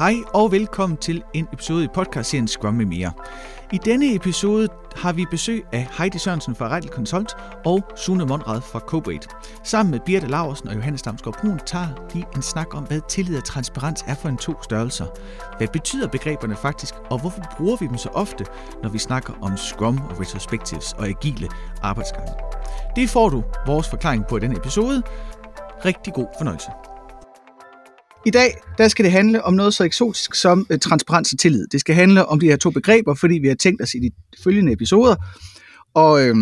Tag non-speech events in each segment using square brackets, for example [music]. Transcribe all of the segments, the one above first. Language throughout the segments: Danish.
Hej og velkommen til en episode i podcastserien Scrum med mere. I denne episode har vi besøg af Heidi Sørensen fra Reitel Consult og Sune Monrad fra Cobate. Sammen med Birte Laversen og Johannes Damsgaard Brun tager vi en snak om, hvad tillid og transparens er for en to størrelser. Hvad betyder begreberne faktisk, og hvorfor bruger vi dem så ofte, når vi snakker om Scrum og Retrospectives og agile arbejdsgange? Det får du vores forklaring på i denne episode. Rigtig god fornøjelse. I dag der skal det handle om noget så eksotisk som øh, transparens og tillid. Det skal handle om de her to begreber, fordi vi har tænkt os i de følgende episoder. Og øh,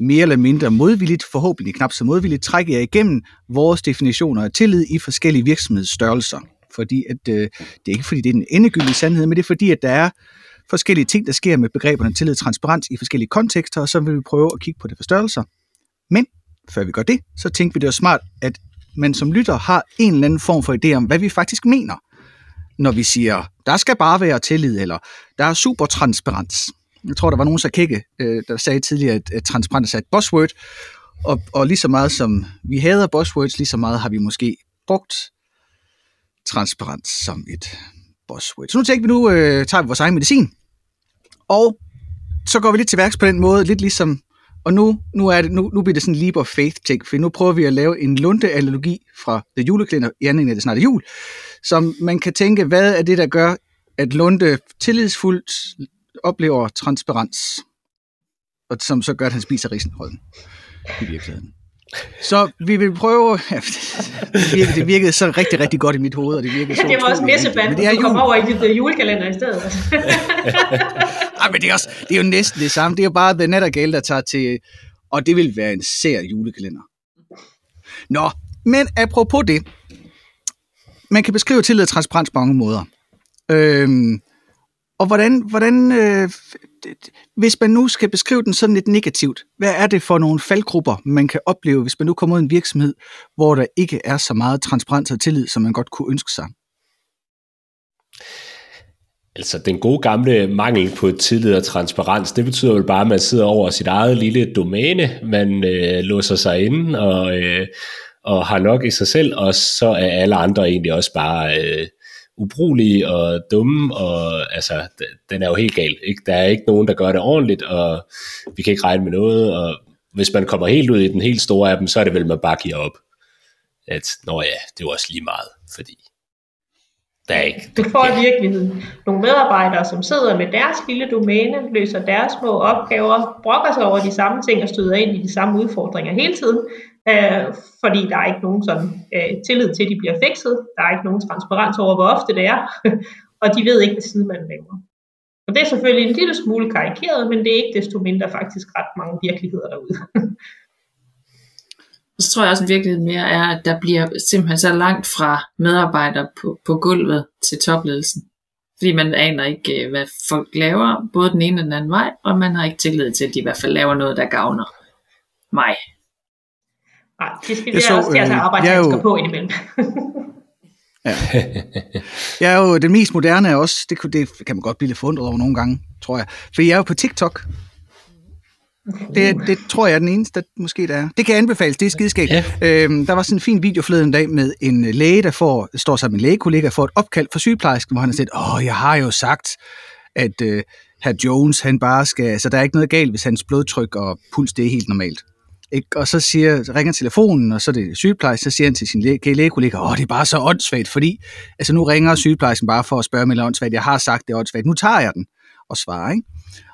mere eller mindre modvilligt, forhåbentlig knap så modvilligt, trækker jeg igennem vores definitioner af tillid i forskellige virksomhedsstørrelser. Fordi at, øh, det er ikke fordi, det er den endegyldige sandhed, men det er fordi, at der er forskellige ting, der sker med begreberne tillid og transparens i forskellige kontekster, og så vil vi prøve at kigge på det for størrelser. Men før vi gør det, så tænkte vi, det var smart, at men som lytter har en eller anden form for idé om, hvad vi faktisk mener, når vi siger, der skal bare være tillid, eller der er super transparens. Jeg tror, der var nogen så kække, øh, der sagde tidligere, at, at transparens er et buzzword, og, og lige så meget som vi hader buzzwords, lige så meget har vi måske brugt transparens som et buzzword. Så nu tænker vi, nu øh, tager vi vores egen medicin, og så går vi lidt til værks på den måde, lidt ligesom og nu, nu, er det, nu, nu bliver det sådan en leap of faith ting, for nu prøver vi at lave en lunde-analogi fra The Juleklænder, i anden af det snart jul, som man kan tænke, hvad er det, der gør, at Lunde tillidsfuldt oplever transparens, og som så gør, at han spiser risenholden i virkeligheden. Så vi vil prøve... [laughs] Ja, det, virkede, det virkede så rigtig, rigtig godt i mit hoved, og det virkede så Det var også men det er jul. over i dit julekalender i stedet. [laughs] Ej, men det er, også, det er jo næsten det samme. Det er jo bare The Nettergale, der tager til... Og det vil være en sær julekalender. Nå, men apropos det. Man kan beskrive tillid og transparens på mange måder. Øhm, og hvordan, hvordan øh, hvis man nu skal beskrive den sådan lidt negativt, hvad er det for nogle faldgrupper, man kan opleve, hvis man nu kommer ud i en virksomhed, hvor der ikke er så meget transparens og tillid, som man godt kunne ønske sig? Altså den gode gamle mangel på tillid og transparens, det betyder vel bare, at man sidder over sit eget lille domæne, man øh, låser sig inde og, øh, og har nok i sig selv, og så er alle andre egentlig også bare øh, ubrugelige og dumme, og altså, den er jo helt gal. Ikke? Der er ikke nogen, der gør det ordentligt, og vi kan ikke regne med noget, og hvis man kommer helt ud i den helt store af dem, så er det vel, man bare giver op. At, nå ja, det er også lige meget, fordi der er ikke... Du får i virkeligheden nogle medarbejdere, som sidder med deres lille domæne, løser deres små opgaver, brokker sig over de samme ting og støder ind i de samme udfordringer hele tiden, øh, fordi der er ikke nogen sådan, øh, tillid til, at de bliver fikset. Der er ikke nogen transparens over, hvor ofte det er, [laughs] og de ved ikke, hvad man laver. Og det er selvfølgelig en lille smule karikeret, men det er ikke desto mindre faktisk ret mange virkeligheder derude. [laughs] så tror jeg også, at virkeligheden mere er, at der bliver simpelthen så langt fra medarbejdere på, på gulvet til topledelsen. Fordi man aner ikke, øh, hvad folk laver, både den ene og den anden vej, og man har ikke tillid til, at de i hvert fald laver noget, der gavner mig. Nej, det skal vi så, også at have arbejdshandsker jo... på indimellem. ja. [laughs] Jeg er jo den mest moderne også, det, det kan man godt blive lidt forundret over nogle gange, tror jeg. For jeg er jo på TikTok, det, det tror jeg er den eneste, der måske der er. Det kan anbefales, det er skideskægt. Ja. Øhm, der var sådan en fin video forleden dag med en læge, der får, står sammen med en lægekollega, får et opkald fra sygeplejersken, hvor han har sagt, åh, jeg har jo sagt, at øh, herr Jones, han bare skal, så der er ikke noget galt, hvis hans blodtryk og puls, det er helt normalt. Ikke? Og så siger, ringer telefonen, og så er det sygeplejerske, så siger han til sin læge, lægekollega, åh, det er bare så åndssvagt, fordi altså, nu ringer sygeplejersken bare for at spørge mig, åndssvagt, jeg har sagt, det er åndssvagt, nu tager jeg den og svarer, ikke?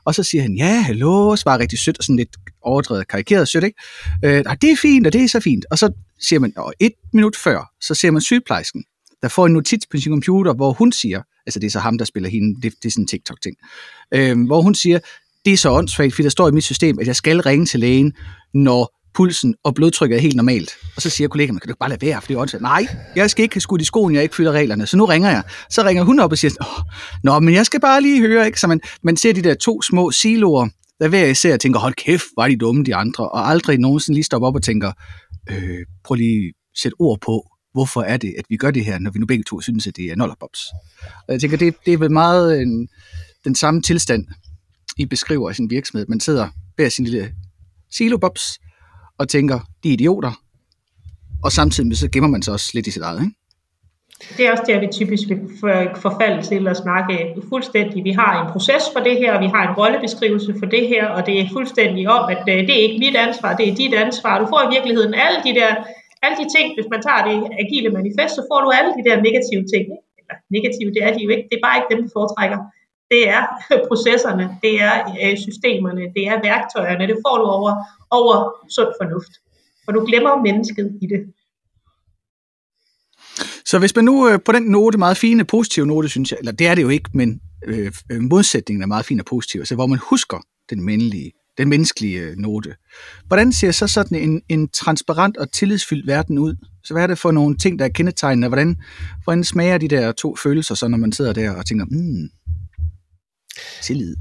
Og så siger han, ja, hallo, svarer rigtig sødt og sådan lidt overdrevet karikeret sødt, ikke? Øh, det er fint, og det er så fint. Og så siger man, og et minut før, så ser man sygeplejersken, der får en notits på sin computer, hvor hun siger, altså det er så ham, der spiller hende, det, det er sådan en TikTok-ting, øh, hvor hun siger, det er så åndssvagt, fordi der står i mit system, at jeg skal ringe til lægen, når pulsen og blodtrykket er helt normalt. Og så siger kollegaen, kan du bare lade være, for det er åndssvagt. Nej, jeg skal ikke have skudt i skoen, jeg ikke fylder reglerne, så nu ringer jeg. Så ringer hun op og siger, Åh, nå, men jeg skal bare lige høre, ikke? Så man, man ser de der to små siloer, der hver især tænker, hold kæft, var de dumme, de andre, og aldrig nogensinde lige stopper op og tænker, øh, prøv lige at sætte ord på, hvorfor er det, at vi gør det her, når vi nu begge to synes, at det er nollerbobs. Og jeg tænker, det, det er vel meget en, den samme tilstand, i beskriver i sin virksomhed. Man sidder hver sin lille silobobs, og tænker, de er idioter, og samtidig så gemmer man sig også lidt i sit eget, ikke? Det er også der, vi typisk vil forfalde til at snakke fuldstændig. Vi har en proces for det her, og vi har en rollebeskrivelse for det her, og det er fuldstændig om, at øh, det er ikke mit ansvar, det er dit ansvar. Du får i virkeligheden alle de der alle de ting, hvis man tager det agile manifest, så får du alle de der negative ting. Eller negative, det er de jo ikke. Det er bare ikke dem, du foretrækker. Det er [laughs] processerne, det er øh, systemerne, det er værktøjerne. Det får du over, over sund fornuft. Og du glemmer mennesket i det. Så hvis man nu øh, på den note, meget fine, positive note, synes jeg, eller det er det jo ikke, men øh, øh modsætningen er meget fin og positiv, så hvor man husker den menneskelige, den menneskelige øh, note. Hvordan ser så sådan en, en transparent og tillidsfyldt verden ud? Så hvad er det for nogle ting, der er kendetegnende? Hvordan, hvordan smager de der to følelser, så når man sidder der og tænker, hmm, tillid?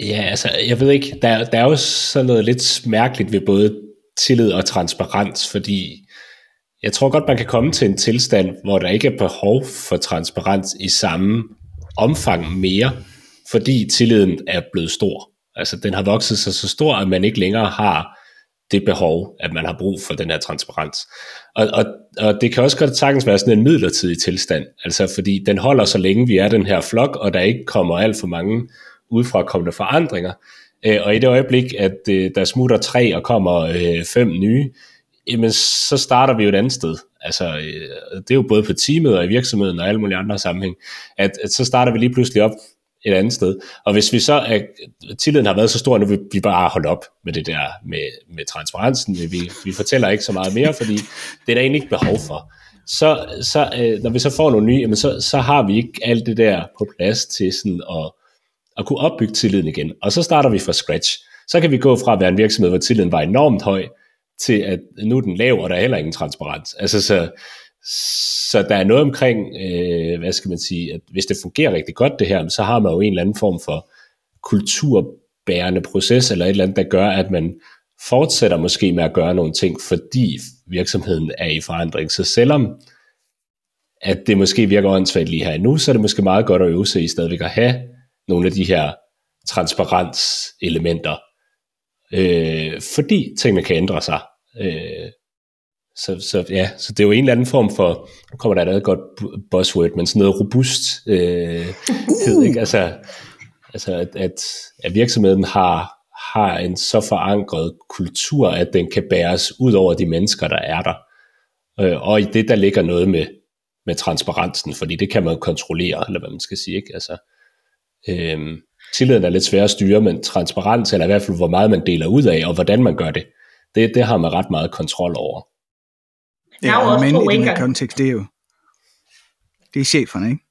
Ja, altså, jeg ved ikke, der, der er jo sådan noget lidt mærkeligt ved både tillid og transparens, fordi jeg tror godt, man kan komme til en tilstand, hvor der ikke er behov for transparens i samme omfang mere, fordi tilliden er blevet stor. Altså den har vokset sig så stor, at man ikke længere har det behov, at man har brug for den her transparens. Og, og, og det kan også godt sagtens være sådan en midlertidig tilstand, altså fordi den holder så længe vi er den her flok, og der ikke kommer alt for mange udefra kommende forandringer. Øh, og i det øjeblik, at øh, der smutter tre og kommer øh, fem nye, jamen så starter vi jo et andet sted. Altså, øh, det er jo både på teamet og i virksomheden og alle mulige andre sammenhæng, at, at så starter vi lige pludselig op et andet sted. Og hvis vi så, at tilliden har været så stor, nu vil vi bare holde op med det der med, med transparensen. Vi, vi fortæller ikke så meget mere, fordi det er der egentlig ikke behov for. Så, så øh, når vi så får nogle nye, jamen så, så har vi ikke alt det der på plads til sådan at, at kunne opbygge tilliden igen. Og så starter vi fra scratch. Så kan vi gå fra at være en virksomhed, hvor tilliden var enormt høj, til at nu er den lav, og der er heller ingen transparens. Altså så, så der er noget omkring, øh, hvad skal man sige, at hvis det fungerer rigtig godt det her, så har man jo en eller anden form for kulturbærende proces, eller et eller andet, der gør, at man fortsætter måske med at gøre nogle ting, fordi virksomheden er i forandring. Så selvom at det måske virker åndssvagt lige her nu, så er det måske meget godt at øve sig i stadigvæk at have nogle af de her transparenselementer, øh, fordi tingene kan ændre sig. Øh, så, så, ja, så det er jo en eller anden form for, nu kommer der et andet godt buzzword, men sådan noget robust øh, hed, ikke? Altså, altså at, at, at virksomheden har, har en så forankret kultur, at den kan bæres ud over de mennesker, der er der. Øh, og i det, der ligger noget med, med transparensen, fordi det kan man kontrollere, eller hvad man skal sige. Ikke? Altså, øh, tilliden er lidt svær at styre, men transparens, eller i hvert fald hvor meget man deler ud af, og hvordan man gør det, det, det har man ret meget kontrol over. Ja, og men i den her kontekst, det er jo det er cheferne, ikke?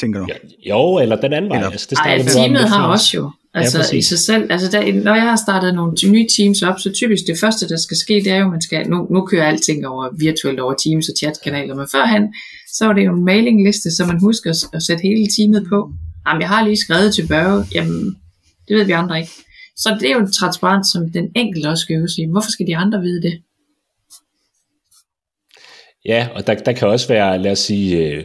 Tænker du? Ja, jo, eller den anden vej. Eller, altså, det Ej, teamet om, har også jo. Altså ja, i sig selv, altså der, når jeg har startet nogle nye teams op, så typisk det første, der skal ske, det er jo, man skal, nu, nu kører alting over virtuelt over Teams og chatkanaler, men førhen, så var det jo en mailingliste, så man husker at, at sætte hele teamet på. Jamen, jeg har lige skrevet til Børge, jamen, det ved vi andre ikke. Så det er jo en transparens, som den enkelte også skal øve sig Hvorfor skal de andre vide det? Ja, og der, der kan også være, lad os sige, øh,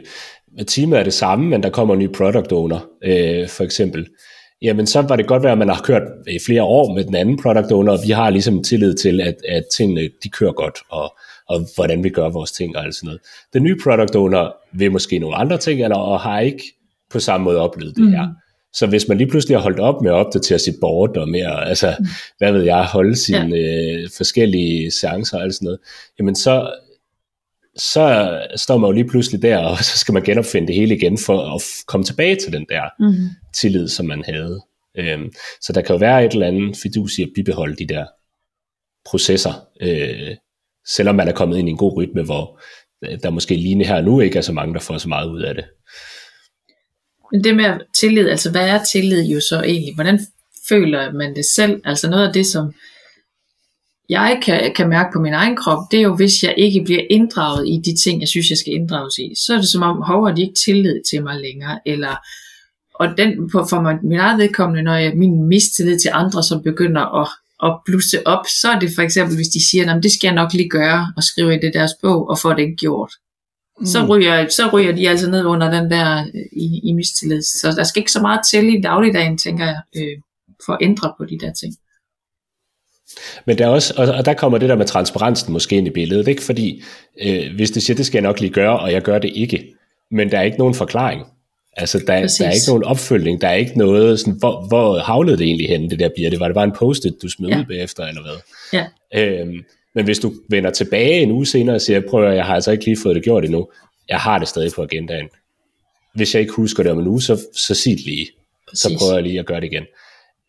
teamet er det samme, men der kommer en ny product owner, øh, for eksempel. Jamen, så var det godt være, at man har kørt i flere år med den anden product owner, og vi har ligesom tillid til, at, at tingene de kører godt, og, og hvordan vi gør vores ting og alt sådan noget. Den nye product owner vil måske nogle andre ting, eller og har ikke på samme måde oplevet det mm. her. Så hvis man lige pludselig har holdt op med at opdatere sit board, og med at, altså, mm. hvad ved jeg, holde sine ja. øh, forskellige seancer og alt sådan noget, jamen så, så står man jo lige pludselig der, og [laughs] så skal man genopfinde det hele igen for at komme tilbage til den der mm. tillid, som man havde. Øhm, så der kan jo være et eller andet fidus i at bibeholde de der processer, øh, selvom man er kommet ind i en god rytme, hvor der måske lige her nu ikke er så mange, der får så meget ud af det. Men det med tillid, altså hvad er tillid jo så egentlig? Hvordan føler man det selv? Altså noget af det, som jeg kan, kan mærke på min egen krop, det er jo, hvis jeg ikke bliver inddraget i de ting, jeg synes, jeg skal inddrages i. Så er det som om, hov, de ikke tillid til mig længere. Eller, og den, på, for mig, min eget vedkommende, når jeg min mistillid til andre, som begynder at, at blusse op, så er det for eksempel, hvis de siger, det skal jeg nok lige gøre, og skrive i det deres bog, og få det ikke gjort. Mm. Så, ryger, så ryger de altså ned under den der øh, i, i mistillid. Så der skal ikke så meget til i dagligdagen, tænker jeg, øh, for at ændre på de der ting. Men der er også, og der kommer det der med transparensen måske ind i billedet, ikke? fordi øh, hvis det siger, det skal jeg nok lige gøre, og jeg gør det ikke, men der er ikke nogen forklaring. Altså, der, der er ikke nogen opfølgning, der er ikke noget, sådan, hvor, hvor havlede det egentlig hen, det der bier? Det var det bare en post du smed ja. ud bagefter, eller hvad? Ja. Øhm, men hvis du vender tilbage en uge senere og siger, prøv at jeg har altså ikke lige fået det gjort endnu, jeg har det stadig på agendaen. Hvis jeg ikke husker det om en uge, så, så sig det lige. Præcis. Så prøver jeg lige at gøre det igen.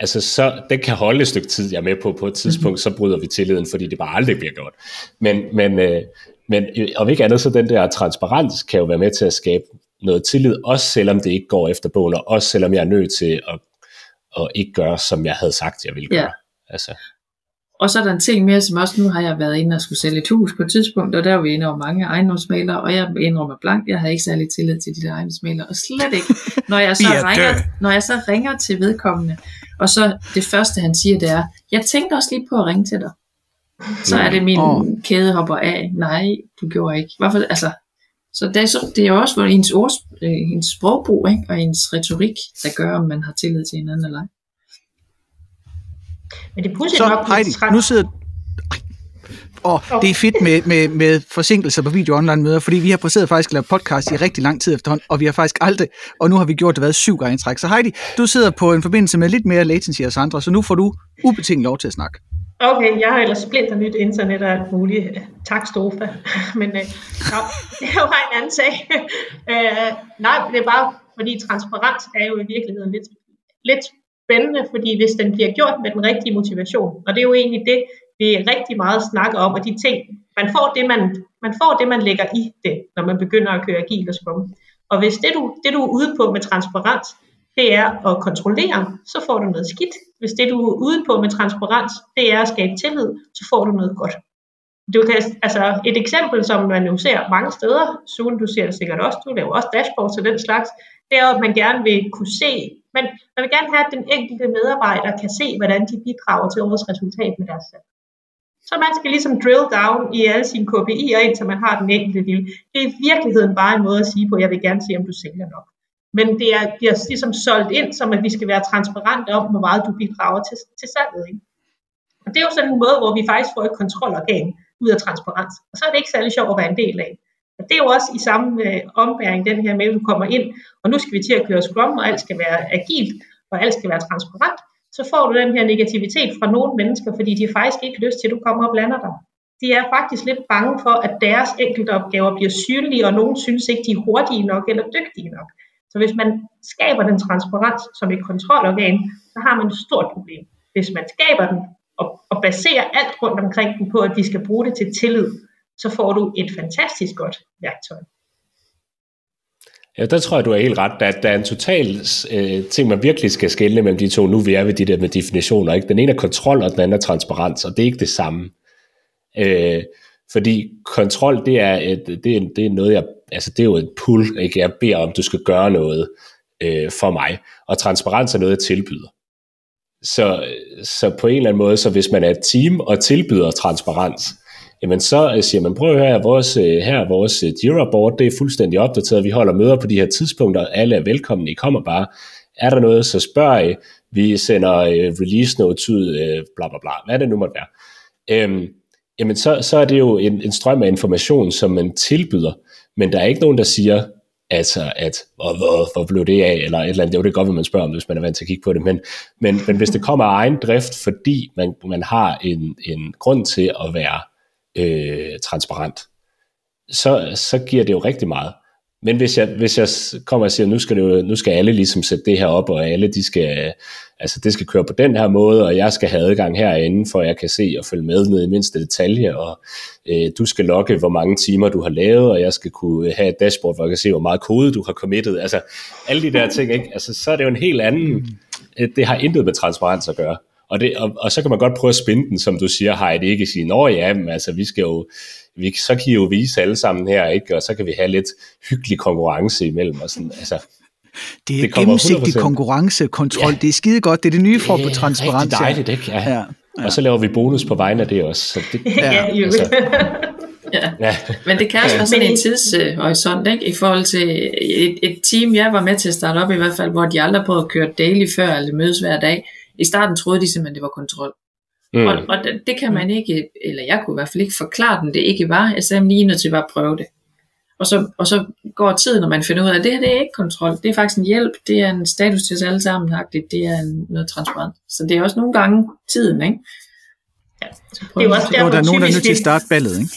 Altså, så, det kan holde et stykke tid, jeg er med på, på et tidspunkt, mm-hmm. så bryder vi tilliden, fordi det bare aldrig bliver gjort. Men, men, øh, men om ikke andet, så den der transparens kan jo være med til at skabe noget tillid, også selvom det ikke går efter bogen, og også selvom jeg er nødt til at, at ikke gøre, som jeg havde sagt, jeg ville gøre. Ja. Altså. Og så er der en ting mere, som også nu har jeg været inde og skulle sælge et hus på et tidspunkt, og der var vi inde over mange ejendomsmalere, og jeg indrømmer blank, jeg havde ikke særlig tillid til de der ejendomsmalere, og slet ikke, når jeg [laughs] så, ringer, når jeg så ringer til vedkommende, og så det første han siger, det er, jeg tænkte også lige på at ringe til dig. Så er det min oh. kæde hopper af. Nej, du gjorde ikke. Hvorfor? Altså, så det er, så, det er også hvor ens, ord, øh, ens sprogbrug ikke? og ens retorik, der gør, om man har tillid til hinanden eller ej. Men det er så, nok Heidi, nu sidder... Og det er fedt med, med, med forsinkelser på video online møder, fordi vi har præseret faktisk lavet podcast i rigtig lang tid efterhånden, og vi har faktisk aldrig, og nu har vi gjort det været syv gange i træk. Så Heidi, du sidder på en forbindelse med lidt mere latency os andre, så nu får du ubetinget lov til at snakke. Okay, jeg har ellers splinter nyt internet og alt muligt. Tak, Stofa. [laughs] Men øh, no, det er jo en anden sag. [laughs] øh, nej, det er bare, fordi transparens er jo i virkeligheden lidt, lidt spændende, fordi hvis den bliver gjort med den rigtige motivation, og det er jo egentlig det, vi rigtig meget snakker om, og de ting, man får det, man, man får det, man lægger i det, når man begynder at køre agil og scrum. Og hvis det du, det, du er ude på med transparens, det er at kontrollere, så får du noget skidt. Hvis det, du er ude på med transparens, det er at skabe tillid, så får du noget godt. Du kan, altså et eksempel, som man jo ser mange steder, Sune, du ser det sikkert også, du laver også dashboards og den slags, det er, at man gerne vil kunne se, men man vil gerne have, at den enkelte medarbejder kan se, hvordan de bidrager til årets resultat med deres salg. Så man skal ligesom drill down i alle sine KPI'er, indtil man har den enkelte lille. Det er i virkeligheden bare en måde at sige på, at jeg vil gerne se, om du sælger nok. Men det er, bliver ligesom solgt ind, som at vi skal være transparente om, hvor meget du bidrager til, til salget. Ikke? Og det er jo sådan en måde, hvor vi faktisk får et kontrolorgan ud af transparens. Og så er det ikke særlig sjovt at være en del af. Og det er jo også i samme øh, ombæring, den her med, at du kommer ind, og nu skal vi til at køre Scrum, og alt skal være agilt, og alt skal være transparent, så får du den her negativitet fra nogle mennesker, fordi de faktisk ikke lyst til, at du kommer og blander dig. De er faktisk lidt bange for, at deres enkelte opgaver bliver synlige, og nogen synes ikke, de er hurtige nok eller dygtige nok. Så hvis man skaber den transparens som et kontrolorgan, så har man et stort problem. Hvis man skaber den og, og baserer alt rundt omkring den på, at de skal bruge det til tillid, så får du et fantastisk godt værktøj. Ja, der tror jeg, du er helt ret. Der, der er en total øh, ting, man virkelig skal skelne mellem de to. Nu vi er ved de der med definitioner. Ikke? Den ene er kontrol, og den anden er transparens, og det er ikke det samme. Øh, fordi kontrol, det er, et, det, er, det er noget, jeg, altså det er jo et pull, ikke? jeg beder om, du skal gøre noget øh, for mig, og transparens er noget, jeg tilbyder. Så, så på en eller anden måde, så hvis man er et team og tilbyder transparens, jamen så øh, siger man, prøv at høre, vores, øh, her er vores øh, Jira-board, det er fuldstændig opdateret, vi holder møder på de her tidspunkter, alle er velkomne, I kommer bare. Er der noget, så spørg I, vi sender release notes ud, bla bla bla, hvad det nu måtte være. Øhm, jamen så, så er det jo en, en strøm af information, som man tilbyder, men der er ikke nogen, der siger, altså at, hvor, hvor, hvor blev det af, eller et eller andet, det er jo det godt, hvad man spørger om, hvis man er vant til at kigge på det, men, men, men hvis det kommer af egen drift, fordi man, man har en, en grund til at være øh, transparent, så, så giver det jo rigtig meget. Men hvis jeg, hvis jeg kommer og siger, nu skal, det jo, nu skal alle ligesom sætte det her op, og alle de skal, altså det skal køre på den her måde, og jeg skal have adgang herinde, for jeg kan se og følge med ned i mindste detalje, og øh, du skal logge, hvor mange timer du har lavet, og jeg skal kunne have et dashboard, hvor jeg kan se, hvor meget kode du har committet. Altså alle de der ting, ikke? Altså, så er det jo en helt anden, det har intet med transparens at gøre. Og, det, og, og så kan man godt prøve at spinde den, som du siger, har det ikke sige, nå ja, men altså vi skal jo, vi, så kan I jo vise alle sammen her, ikke? og så kan vi have lidt hyggelig konkurrence imellem. Og sådan, altså, det er det gennemsigtig konkurrencekontrol. Ja. Det er skide godt. Det er det nye form på transparens. Det er dejligt, ikke? Ja. Ja. Ja. Og så laver vi bonus på vegne af det også. Så det, ja, ja, altså, ja. ja. Men det kan også være sådan en tidshorisont, ikke? I forhold til et, et team, jeg var med til at starte op i hvert fald, hvor de aldrig prøvede at køre daily før, eller mødes hver dag. I starten troede de simpelthen, det var kontrol. Mm. Og, og det, det kan man ikke, eller jeg kunne i hvert fald ikke forklare den, det ikke var. Jeg sagde, lige nødt til bare at prøve det. Og så, og så går tiden, når man finder ud af, at det her det er ikke kontrol. Det er faktisk en hjælp. Det er en status til os alle sammen. Det er en, noget transparent. Så det er også nogle gange tiden, ikke? Ja. Det er jo også der, der er nogen, der er nødt til at starte ballet, ikke?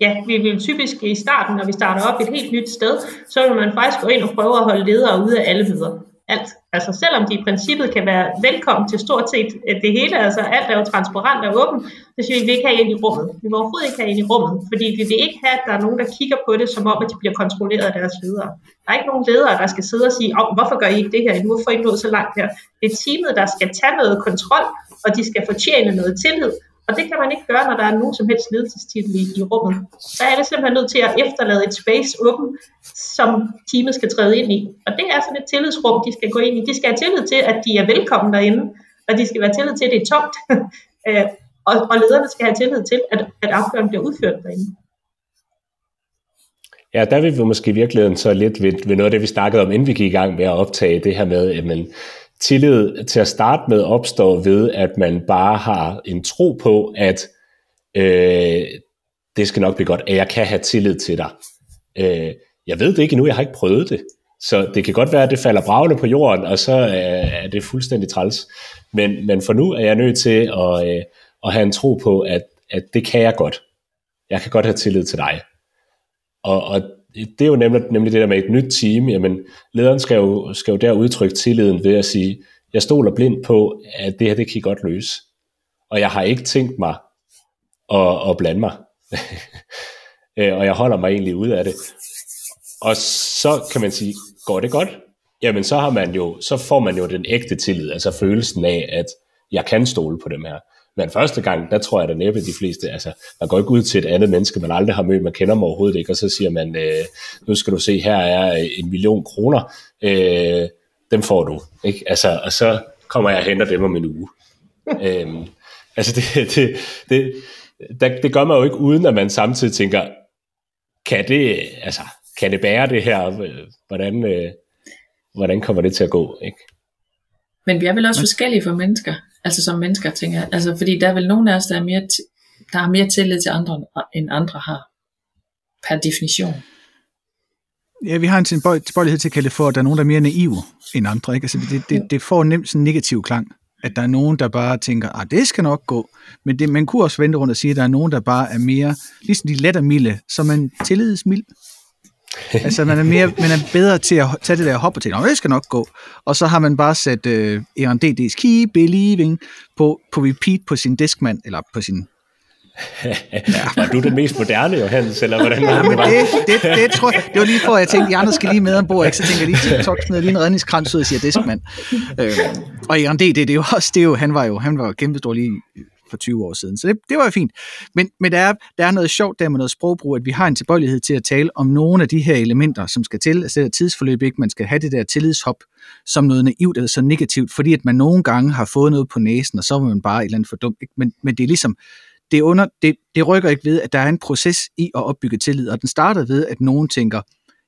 Ja, vi vil typisk i starten, når vi starter op et helt nyt sted, så vil man faktisk gå ind og prøve at holde ledere ude af alle møder alt. Altså selvom de i princippet kan være velkommen til stort set øh, det hele, altså alt er jo transparent og åbent, så synes vi, vi ikke have ind i rummet. Vi vil overhovedet ikke have ind i rummet, fordi vi vil ikke have, at der er nogen, der kigger på det, som om, at de bliver kontrolleret af deres ledere. Der er ikke nogen ledere, der skal sidde og sige, oh, hvorfor gør I ikke det her endnu? Hvorfor er I nået så langt her? Det er teamet, der skal tage noget kontrol, og de skal fortjene noget tillid, og det kan man ikke gøre, når der er nogen som helst ledelsestitel i, i rummet. Der er det simpelthen nødt til at efterlade et space åben, som teamet skal træde ind i. Og det er sådan et tillidsrum, de skal gå ind i. De skal have tillid til, at de er velkommen derinde, og de skal være tillid til, at det er tomt. [laughs] Øh, og, og lederne skal have tillid til, at, at opgaven bliver udført derinde. Ja, der vil vi måske i virkeligheden så lidt ved, ved noget af det, vi snakkede om, inden vi gik i gang med at optage det her med, at tillid til at starte med opstår ved, at man bare har en tro på, at øh, det skal nok blive godt, at jeg kan have tillid til dig. Øh, jeg ved det ikke endnu, jeg har ikke prøvet det. Så det kan godt være, at det falder bravende på jorden, og så øh, er det fuldstændig træls. Men, men for nu er jeg nødt til at, øh, at have en tro på, at, at det kan jeg godt. Jeg kan godt have tillid til dig. Og, og det er jo nemlig, nemlig det der med et nyt team, jamen lederen skal jo, skal jo der udtrykke tilliden ved at sige, jeg stoler blind på, at det her, det kan I godt løse. Og jeg har ikke tænkt mig at, at blande mig. [laughs] Øh, og jeg holder mig egentlig ud af det. Og så kan man sige, går det godt? Jamen så har man jo, så får man jo den ægte tillid, altså følelsen af, at jeg kan stole på dem her. Men første gang, der tror jeg da næppe de fleste, altså man går ikke ud til et andet menneske, man aldrig har mødt, man kender dem overhovedet ikke, og så siger man, øh, nu skal du se, her er en million kroner, øh, dem får du. Ikke? Altså, og så kommer jeg og henter dem om en uge. øhm, altså det, [laughs] det, det, det, det gør man jo ikke uden, at man samtidig tænker, kan det, altså, kan det bære det her? Hvordan, øh, hvordan kommer det til at gå? Ikke? Men vi er vel også forskellige for mennesker. Altså som mennesker, tænker jeg. Altså, fordi der er vel nogen af os, der, er mere der har mere tillid til andre, end andre har. Per definition. Ja, vi har en tilbøjelighed til at kalde det for, at der er nogen, der er mere naive end andre. Ikke? Altså, det, det, det får nemt sådan en negativ klang. At der er nogen, der bare tænker, at ah, det skal nok gå. Men det, man kunne også vente rundt og sige, at der er nogen, der bare er mere, ligesom de lettermilde, som en tillidsmild [laughs] altså man er, mere, man er bedre til at tage det der hop og tænke, det skal nok gå. Og så har man bare sat øh, ERNDD's Keep Believing på, på repeat på sin diskmand, eller på sin [laughs] ja. Var du det mest moderne, Johannes, eller hvordan ja, men det, det, det, tror jeg, det var lige for, at jeg tænkte, at andre skal lige med ombord, ikke? så tænker jeg lige, TikTok smider lige en redningskrans ud og siger diskmand. Øh, og ERND, det, det er jo også, det er jo, han var jo, han var kæmpe stor lige for 20 år siden. Så det, det var fint. Men, men der, er, der er noget sjovt der med noget sprogbrug, at vi har en tilbøjelighed til at tale om nogle af de her elementer, som skal til. Altså det tidsforløb ikke, man skal have det der tillidshop som noget naivt eller så negativt, fordi at man nogle gange har fået noget på næsen, og så var man bare et eller andet for dumt. Ikke? Men, men det er ligesom, det, under, det, det rykker ikke ved, at der er en proces i at opbygge tillid, og den starter ved, at nogen tænker,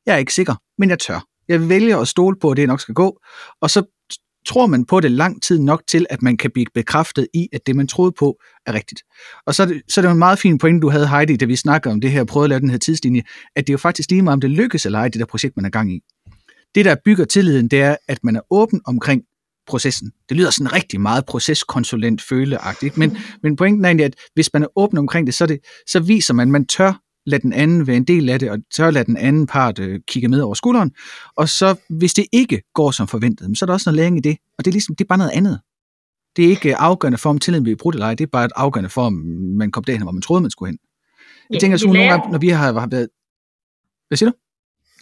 jeg er ikke sikker, men jeg tør. Jeg vælger at stole på, at det nok skal gå, og så tror man på det lang tid nok til, at man kan blive bekræftet i, at det, man troede på, er rigtigt. Og så er det, så er det en meget fin point, du havde, Heidi, da vi snakker om det her, prøvede at lave den her tidslinje, at det er jo faktisk lige meget, om det lykkes eller ej, det der projekt, man er gang i. Det, der bygger tilliden, det er, at man er åben omkring processen. Det lyder sådan rigtig meget proceskonsulent føleagtigt, men, men pointen er egentlig, at hvis man er åben omkring det, så, det, så viser man, at man tør lad den anden være en del af det, og så lad den anden part øh, kigge med over skulderen. Og så, hvis det ikke går som forventet, så er der også noget læring i det. Og det er, ligesom, det er bare noget andet. Det er ikke afgørende for, om tilliden bliver brudt eller ej. Det er bare et afgørende for, om man kom derhen, hvor man troede, man skulle hen. Jeg ja, tænker, så nogle gange, når vi har, været... Hvad siger du?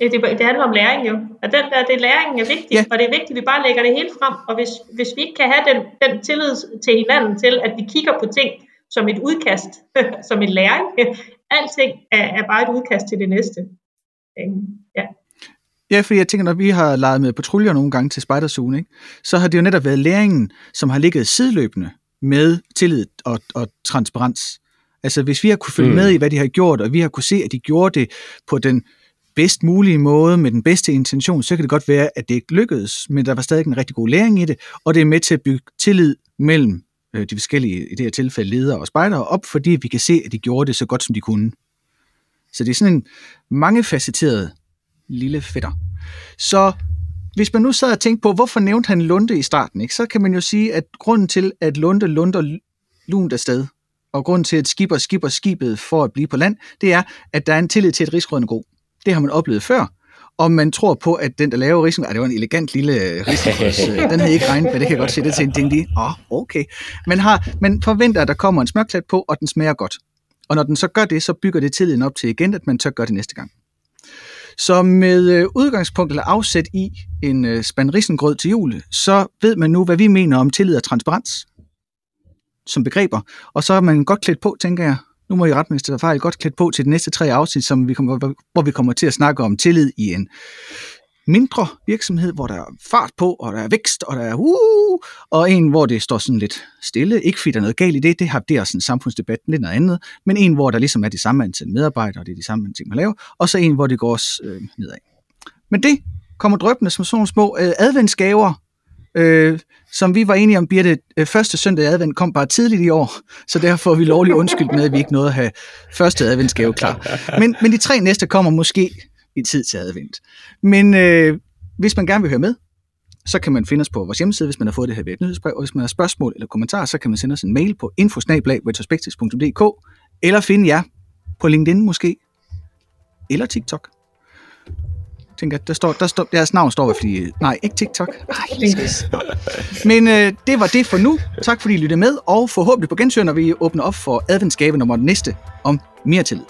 Det, det, det handler om læring jo. At den der, det læringen er vigtig, ja. og det er vigtigt, at vi bare lægger det hele frem. Og hvis, hvis vi ikke kan have den, den tillid til hinanden til, at vi kigger på ting som et udkast, [laughs] som en læring, alting er, er bare et udkast til det næste. Øhm, ja. Ja, fordi jeg tænker, når vi har leget med patruljer nogle gange til Spiderzone, ikke, så har det jo netop været læringen, som har ligget sideløbende med tillid og, og transparens. Altså hvis vi har kunne følge mm. med i, hvad de har gjort, og vi har kunne se, at de gjorde det på den bedst mulige måde, med den bedste intention, så kan det godt være, at det ikke lykkedes, men der var stadig en rigtig god læring i det, og det er med til at bygge tillid mellem Øh, de forskellige, i det her tilfælde ledere og spejdere, op, fordi vi kan se, at de gjorde det så godt, som de kunne. Så det er sådan en mangefacetteret lille fætter. Så hvis man nu sad og tænkte på, hvorfor nævnte han Lunde i starten, ikke? så kan man jo sige, at grunden til, at Lunde lunder lunt afsted, og grunden til, at skipper skipper skibet for at blive på land, det er, at der er en tillid til, at rigsråden er god. Det har man oplevet før, og man tror på, at den, der laver risiko, ah, det var en elegant lille [laughs] risiko, den havde ikke regnet med, det kan jeg godt se, det til en ting lige, åh, oh, okay. Man, har, man forventer, at der kommer en smørklat på, og den smager godt. Og når den så gør det, så bygger det tilliden op til igen, at man tør gøre det næste gang. Så med øh, udgangspunkt eller afsæt i en øh, spand risengrød til jul, så ved man nu, hvad vi mener om tillid og transparens som begreber. Og så er man godt klædt på, tænker jeg, nu må I ret med fejl, godt klædt på til de næste tre afsnit, som vi kommer, hvor vi kommer til at snakke om tillid i en mindre virksomhed, hvor der er fart på, og der er vækst, og der er uh, og en, hvor det står sådan lidt stille. Ikke fordi der er noget galt i det, det har det er sådan en samfundsdebat, lidt noget andet, men en, hvor der ligesom er de samme antal medarbejdere, og det er de samme ting, man laver, og så en, hvor det går også øh, nedad. Men det kommer drøbende som sådan små øh, adventsgaver, øh, som vi var enige om, Birte, øh, første søndag i advent kom bare tidligt i år, så derfor er vi lovligt undskyldt med, at vi ikke nåede at have første adventsgave klar. Men, men de tre næste kommer måske i tid til advent. Men øh, hvis man gerne vil høre med, så kan man finde os på vores hjemmeside, hvis man har fået det her ved et nyhedsbrev, og hvis man har spørgsmål eller kommentarer, så kan man sende os en mail på infosnablag.retrospectives.dk eller finde jer på LinkedIn måske, eller TikTok tænker, der står, der står, deres navn står fordi, nej, ikke TikTok. Ej, [laughs] Men øh, det var det for nu. Tak fordi I lyttede med, og forhåbentlig på gensyn, når vi åbner op for adventsgave nummer næste om mere tillid.